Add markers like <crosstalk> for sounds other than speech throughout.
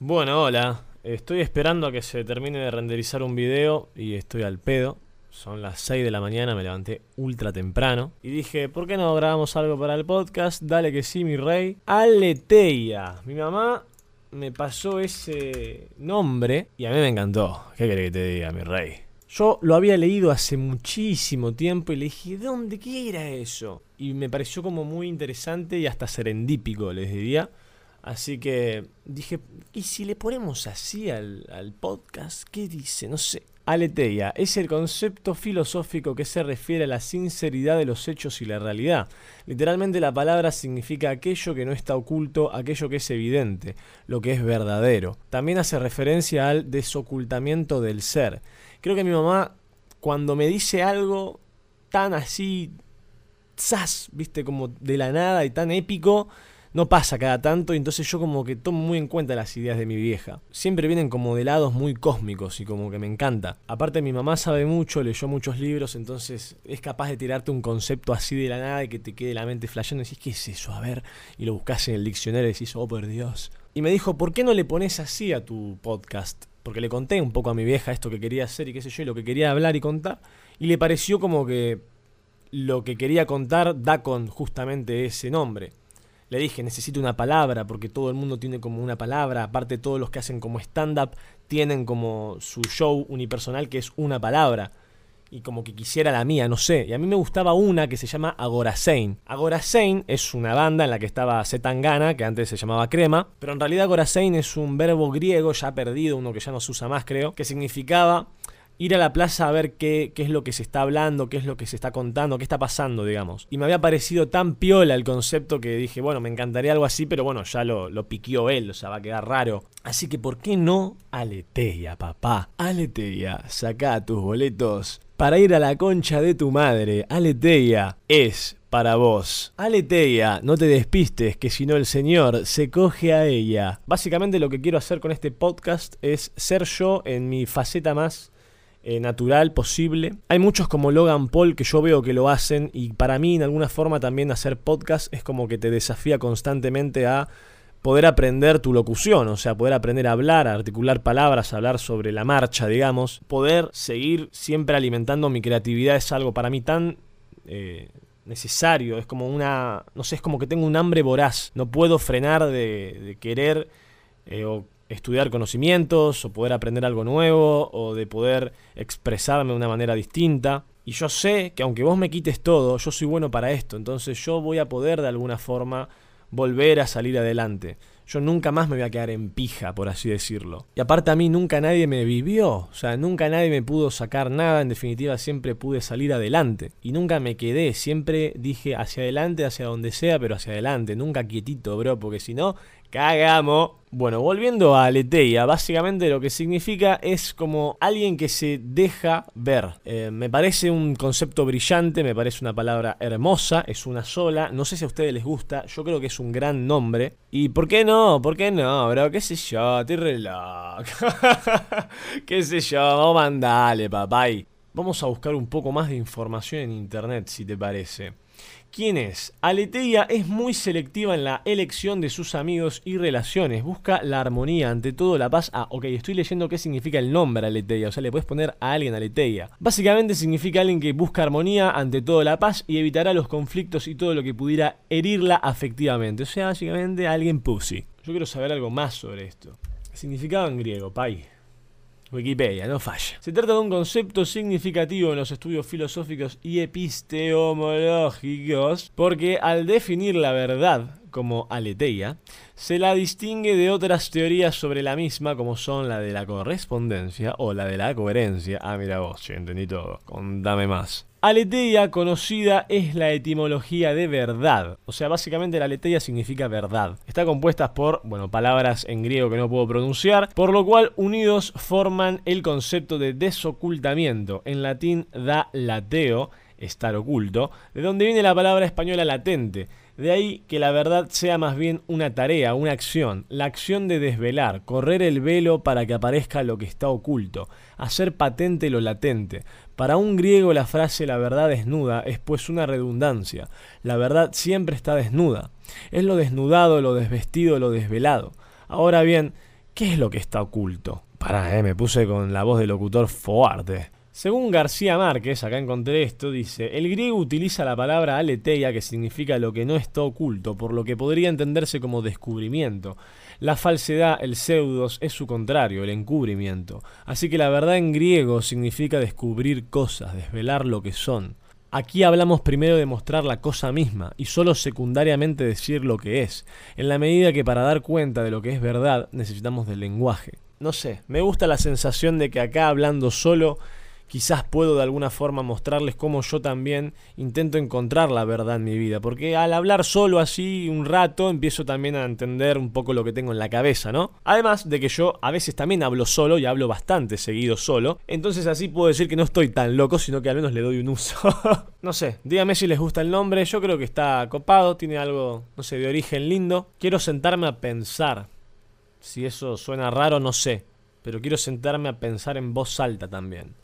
Bueno, hola. Estoy esperando a que se termine de renderizar un video y estoy al pedo. Son las 6 de la mañana, me levanté ultra temprano. Y dije, ¿por qué no grabamos algo para el podcast? Dale que sí, mi rey. Aleteia. Mi mamá me pasó ese nombre y a mí me encantó. ¿Qué querés que te diga, mi rey? Yo lo había leído hace muchísimo tiempo y le dije, ¿de dónde qué era eso? Y me pareció como muy interesante y hasta serendípico, les diría. Así que dije, ¿y si le ponemos así al, podcast? ¿Qué dice? No sé. Aletheia es el concepto filosófico que se refiere a la sinceridad de los hechos y la realidad. Literalmente la palabra significa aquello que no está oculto, aquello que es evidente, lo que es verdadero. También hace referencia al desocultamiento del ser. Creo que mi mamá, cuando me dice algo tan así, ¡zas! viste, como de la nada y tan épico, no pasa cada tanto, y entonces yo como que tomo muy en cuenta las ideas de mi vieja. Siempre vienen como de lados muy cósmicos y como que me encanta. Aparte mi mamá sabe mucho, leyó muchos libros, entonces es capaz de tirarte un concepto así de la nada y que te quede la mente flasheando y decís, ¿qué es eso? A ver, y lo buscas en el diccionario y decís, oh por Dios. Y me dijo, ¿por qué no le pones así a tu podcast? Porque le conté un poco a mi vieja esto que quería hacer y qué sé yo, y lo que quería hablar y contar. Y le pareció como que lo que quería contar da con justamente ese nombre. Le dije, necesito una palabra, porque todo el mundo tiene como una palabra. Aparte, todos los que hacen como stand-up tienen como su show unipersonal que es una palabra. Y como que quisiera la mía, no sé. Y a mí me gustaba una que se llama Agorasein. Agorasein es una banda en la que estaba Zetangana, que antes se llamaba Crema. Pero en realidad Agorasein es un verbo griego ya perdido, uno que ya no se usa más, creo. Que significaba ir a la plaza a ver qué, qué, es lo que se está hablando, qué es lo que se está contando, qué está pasando, digamos. Y me había parecido tan piola el concepto que dije, bueno, me encantaría algo así, pero bueno, ya lo, lo piquió él, o sea, va a quedar raro. Así que, ¿por qué no Aleteia, papá? Aleteia, saca tus boletos para ir a la concha de tu madre. Aleteia es para vos. Aleteia, no te despistes, que si no el Señor se coge a ella. Básicamente lo que quiero hacer con este podcast es ser yo en mi faceta más eh, natural posible. Hay muchos como Logan Paul que yo veo que lo hacen y para mí en alguna forma también hacer podcast es como que te desafía constantemente a poder aprender tu locución, o sea, poder aprender a hablar, a articular palabras, a hablar sobre la marcha, digamos. Poder seguir siempre alimentando mi creatividad es algo para mí tan... Eh, necesario, es como una, no sé, es como que tengo un hambre voraz, no puedo frenar de, querer eh, o estudiar conocimientos o poder aprender algo nuevo o de poder expresarme de una manera distinta. Y yo sé que aunque vos me quites todo, yo soy bueno para esto, entonces yo voy a poder de alguna forma volver a salir adelante. Yo nunca más me voy a quedar en pija, por así decirlo. Y aparte a mí nunca nadie me vivió, o sea, nunca nadie me pudo sacar nada, en definitiva siempre pude salir adelante. Y nunca me quedé, siempre dije hacia adelante, hacia donde sea, pero hacia adelante, nunca quietito, bro, porque si no, cagamos. Bueno, volviendo a Aleteia, básicamente lo que significa es como alguien que se deja ver. Eh, me parece un concepto brillante, me parece una palabra hermosa, es una sola. No sé si a ustedes les gusta, yo creo que es un gran nombre. ¿Y por qué no? ¿Por qué no, bro? ¿Qué sé yo? Estoy reloj. <laughs> ¿Qué sé yo? Vamos a mandarle, papay. Vamos a buscar un poco más de información en internet, si te parece. ¿Quién es? Aleteia es muy selectiva en la elección de sus amigos y relaciones. Busca la armonía, ante todo la paz. Ah, ok, estoy leyendo qué significa el nombre Aleteia. O sea, le puedes poner a alguien Aleteia. Básicamente significa alguien que busca armonía, ante todo la paz y evitará los conflictos y todo lo que pudiera herirla afectivamente. O sea, básicamente alguien pussy. Yo quiero saber algo más sobre esto. Significado en griego, pai. Wikipedia, no falla. Se trata de un concepto significativo en los estudios filosóficos y epistemológicos porque al definir la verdad como aleteia, se la distingue de otras teorías sobre la misma como son la de la correspondencia o la de la coherencia. Ah, mira vos, che, entendí todo. Contame más. Aleteia conocida es la etimología de verdad. O sea, básicamente la aleteia significa verdad. Está compuesta por, bueno, palabras en griego que no puedo pronunciar, por lo cual unidos forman el concepto de desocultamiento. En latín da lateo, estar oculto, de donde viene la palabra española latente. De ahí que la verdad sea más bien una tarea, una acción, la acción de desvelar, correr el velo para que aparezca lo que está oculto, hacer patente lo latente. Para un griego la frase la verdad desnuda es pues una redundancia. La verdad siempre está desnuda. Es lo desnudado, lo desvestido, lo desvelado. Ahora bien, ¿Qué es lo que está oculto? Pará, eh, me puse con la voz del locutor fuerte. Según García Márquez, acá encontré esto, dice, el griego utiliza la palabra aletheia que significa lo que no está oculto, por lo que podría entenderse como descubrimiento. La falsedad, el pseudos, es su contrario, el encubrimiento. Así que la verdad en griego significa descubrir cosas, desvelar lo que son. Aquí hablamos primero de mostrar la cosa misma y solo secundariamente decir lo que es, en la medida que para dar cuenta de lo que es verdad necesitamos del lenguaje. No sé, me gusta la sensación de que acá hablando solo quizás puedo de alguna forma mostrarles cómo yo también intento encontrar la verdad en mi vida. Porque al hablar solo así un rato empiezo también a entender un poco lo que tengo en la cabeza, ¿no? Además de que yo a veces también hablo solo y hablo bastante seguido solo. Entonces así puedo decir que no estoy tan loco, sino que al menos le doy un uso. <laughs> no sé, dígame si les gusta el nombre. Yo creo que está copado, tiene algo, no sé, de origen lindo. Quiero sentarme a pensar. Si eso suena raro, no sé. Pero quiero sentarme a pensar en voz alta también.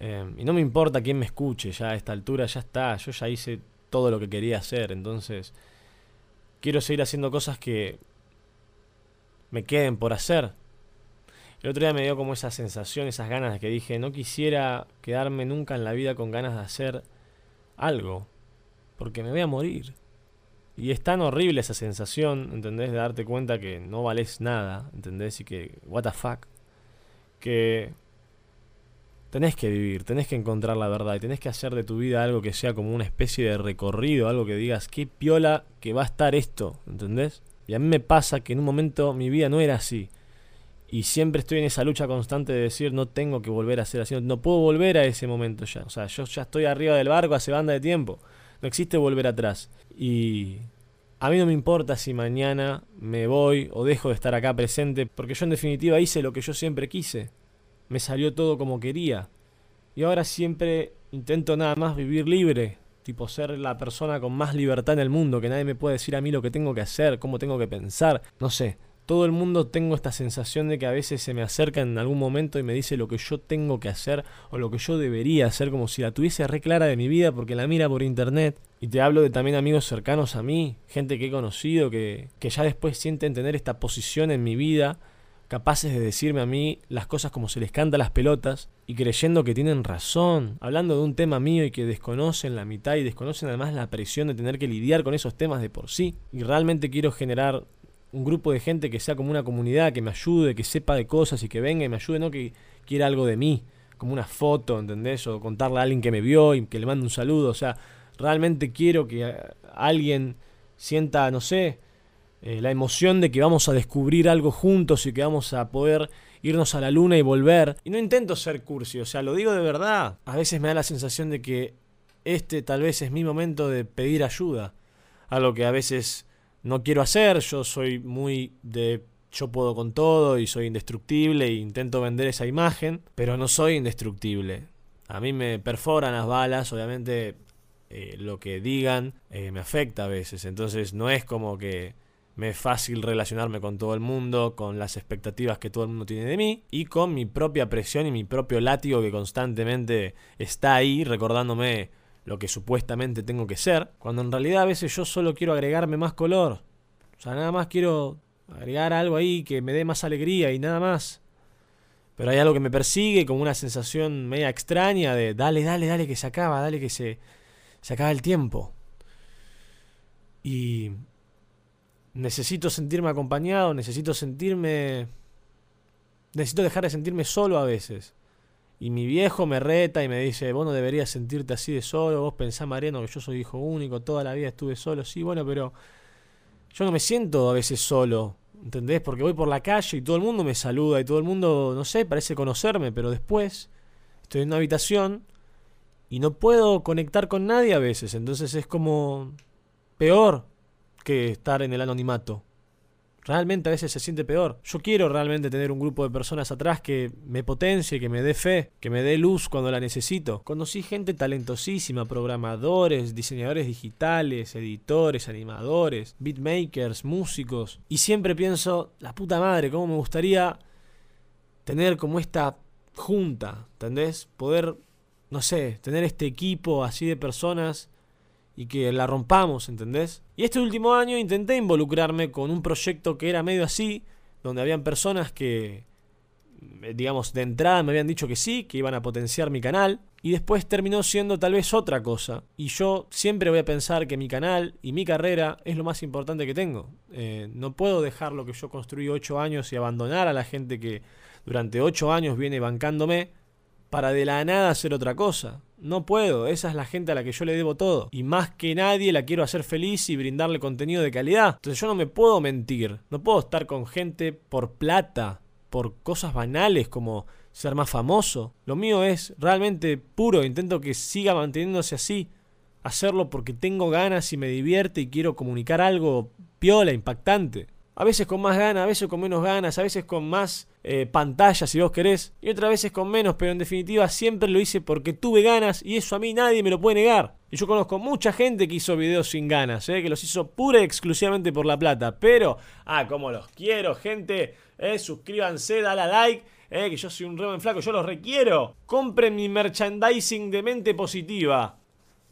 Em, y no me importa quién me escuche, ya a esta altura ya está, yo ya hice todo lo que quería hacer, entonces quiero seguir haciendo cosas que me queden por hacer. El otro día me dio como esa sensación, esas ganas que dije, no quisiera quedarme nunca en la vida con ganas de hacer algo, porque me voy a morir. Y es tan horrible esa sensación, ¿entendés? De darte cuenta que no vales nada, ¿entendés? Y que, what the fuck. Que tenés que vivir, tenés que encontrar la verdad y tenés que hacer de tu vida algo que sea como una especie de recorrido, algo que digas, qué piola que va a estar esto, ¿entendés? Y a mí me pasa que en un momento mi vida no era así. Y siempre estoy en esa lucha constante de decir, no tengo que volver a ser así, no puedo volver a ese momento ya. O sea, yo ya estoy arriba del barco hace banda de tiempo. No existe volver atrás. Y a mí no me importa si mañana me voy o dejo de estar acá presente, porque yo en definitiva hice lo que yo siempre quise me salió todo como quería. Y ahora siempre intento nada más vivir libre, tipo ser la persona con más libertad en el mundo, que nadie me puede decir a mí lo que tengo que hacer, cómo tengo que pensar, no sé. Todo el mundo tengo esta sensación de que a veces se me acerca en algún momento y me dice lo que yo tengo que hacer o lo que yo debería hacer, como si la tuviese re clara de mi vida porque la mira por internet. Y te hablo de también amigos cercanos a mí, gente que he conocido, que, que ya después sienten tener esta posición en mi vida capaces de decirme a mí las cosas como se les canta las pelotas y creyendo que tienen razón, hablando de un tema mío y que desconocen la mitad y desconocen además la presión de tener que lidiar con esos temas de por sí. Y realmente quiero generar un grupo de gente que sea como una comunidad, que me ayude, que sepa de cosas y que venga y me ayude, no que quiera algo de mí, como una foto, ¿entendés? O contarle a alguien que me vio y que le mande un saludo, o sea, realmente quiero que alguien sienta, no sé, eh, la emoción de que vamos a descubrir algo juntos y que vamos a poder irnos a la luna y volver. Y no intento ser cursi, o sea, lo digo de verdad. A veces me da la sensación de que este tal vez es mi momento de pedir ayuda. Algo que a veces no quiero hacer, yo soy muy de yo puedo con todo y soy indestructible e intento vender esa imagen, pero no soy indestructible. A mí me perforan las balas, obviamente eh, lo que digan eh, me afecta a veces, entonces no es como que me es fácil relacionarme con todo el mundo, con las expectativas que todo el mundo tiene de mí y con mi propia presión y mi propio látigo que constantemente está ahí recordándome lo que supuestamente tengo que ser, cuando en realidad a veces yo solo quiero agregarme más color. O sea, nada más quiero agregar algo ahí que me dé más alegría y nada más. Pero hay algo que me persigue como una sensación media extraña de dale, dale, dale que se acaba, dale que se, se acaba el tiempo. Y necesito sentirme acompañado, necesito sentirme... Necesito dejar de sentirme solo a veces. Y mi viejo me reta y me dice, vos no deberías sentirte así de solo, vos pensás, Mariano, que yo soy hijo único, toda la vida estuve solo. Sí, bueno, pero yo no me siento a veces solo, ¿entendés? Porque voy por la calle y todo el mundo me saluda y todo el mundo, no sé, parece conocerme, pero después estoy en una habitación y no puedo conectar con nadie a veces, entonces es como peor que estar en el anonimato. Realmente a veces se siente peor. Yo quiero realmente tener un grupo de personas atrás que me potencie, que me dé fe, que me dé luz cuando la necesito. Conocí gente talentosísima, programadores, diseñadores digitales, editores, animadores, beatmakers, músicos. Y siempre pienso, la puta madre, cómo me gustaría tener como esta junta, ¿entendés? Poder, no sé, tener este equipo así de personas y que la rompamos, ¿entendés? Y este último año intenté involucrarme con un proyecto que era medio así, donde habían personas que, eh, digamos, de entrada me habían dicho que sí, que iban a potenciar mi canal, y después terminó siendo tal vez otra cosa. Y yo siempre voy a pensar que mi canal y mi carrera es lo más importante que tengo. Eh, no puedo dejar lo que yo construí ocho años y abandonar a la gente que durante ocho años viene bancándome para de la nada hacer otra cosa. No puedo, esa es la gente a la que yo le debo todo. Y más que nadie la quiero hacer feliz y brindarle contenido de calidad. Entonces yo no me puedo mentir, no puedo estar con gente por plata, por cosas banales como ser más famoso. Lo mío es realmente puro, intento que siga manteniéndose así. Hacerlo porque tengo ganas y me divierte y quiero comunicar algo piola, impactante. A veces con más ganas, a veces con menos ganas, a veces con más eh, pantalla si vos querés, y otras veces con menos, pero en definitiva siempre lo hice porque tuve ganas y eso a mí nadie me lo puede negar. Y yo conozco mucha gente que hizo videos sin ganas, eh, que los hizo pura y exclusivamente por la plata, pero, ah, como los quiero, gente, eh, suscríbanse, dale a like. Eh, que yo soy un remo en flaco, yo los requiero. Compren mi merchandising de mente positiva.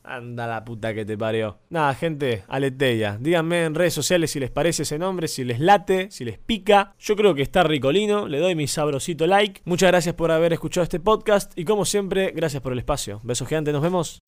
Anda la puta que te parió. Nada, gente, aleteya. Díganme en redes sociales si les parece ese nombre, si les late, si les pica. Yo creo que está ricolino. Le doy mi sabrosito like. Muchas gracias por haber escuchado este podcast. Y como siempre, gracias por el espacio. Besos gigantes, nos vemos.